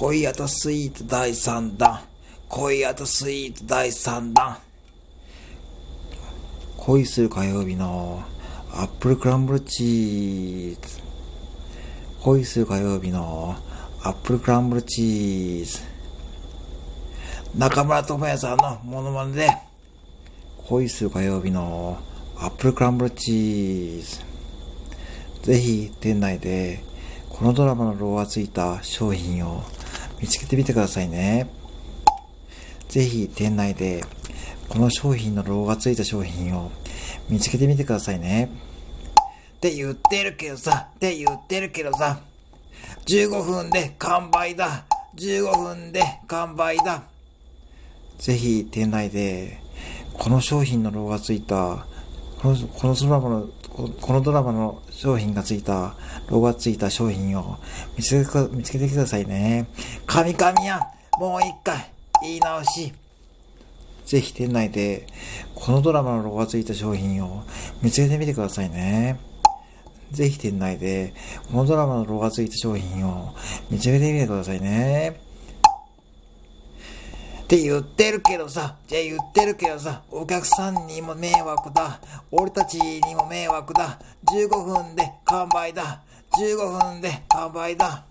恋あたスイーツ第3弾。恋あたスイーツ第3弾。恋する火曜日のアップルクランブルチーズ。恋する火曜日のアップルクランブルチーズ。中村倫也さんのモノマネで、恋する火曜日のアップルクランブルチーズ。ぜひ店内でこのドラマのロゴがついた商品を見つけてみてくださいね。ぜひ店内でこの商品のロゴがついた商品を見つけてみてくださいね。って言ってるけどさ、って言ってるけどさ、15分で完売だ。15分で完売だ。ぜひ店内でこの商品のロゴがついた、このこのドラマの、このドラマの商品がついた、ロゴがついた商品を見つけ見つけてくださいね。神々やもう一回言い直し。ぜひ店内でこのドラマのロゴがついた商品を見つけてみてくださいね。ぜひ店内でこのドラマのロゴがついた商品を見つけてみてくださいね。って言ってるけどさ、じゃあ言ってるけどさ、お客さんにも迷惑だ。俺たちにも迷惑だ。15分で完売だ。15分で完売だ。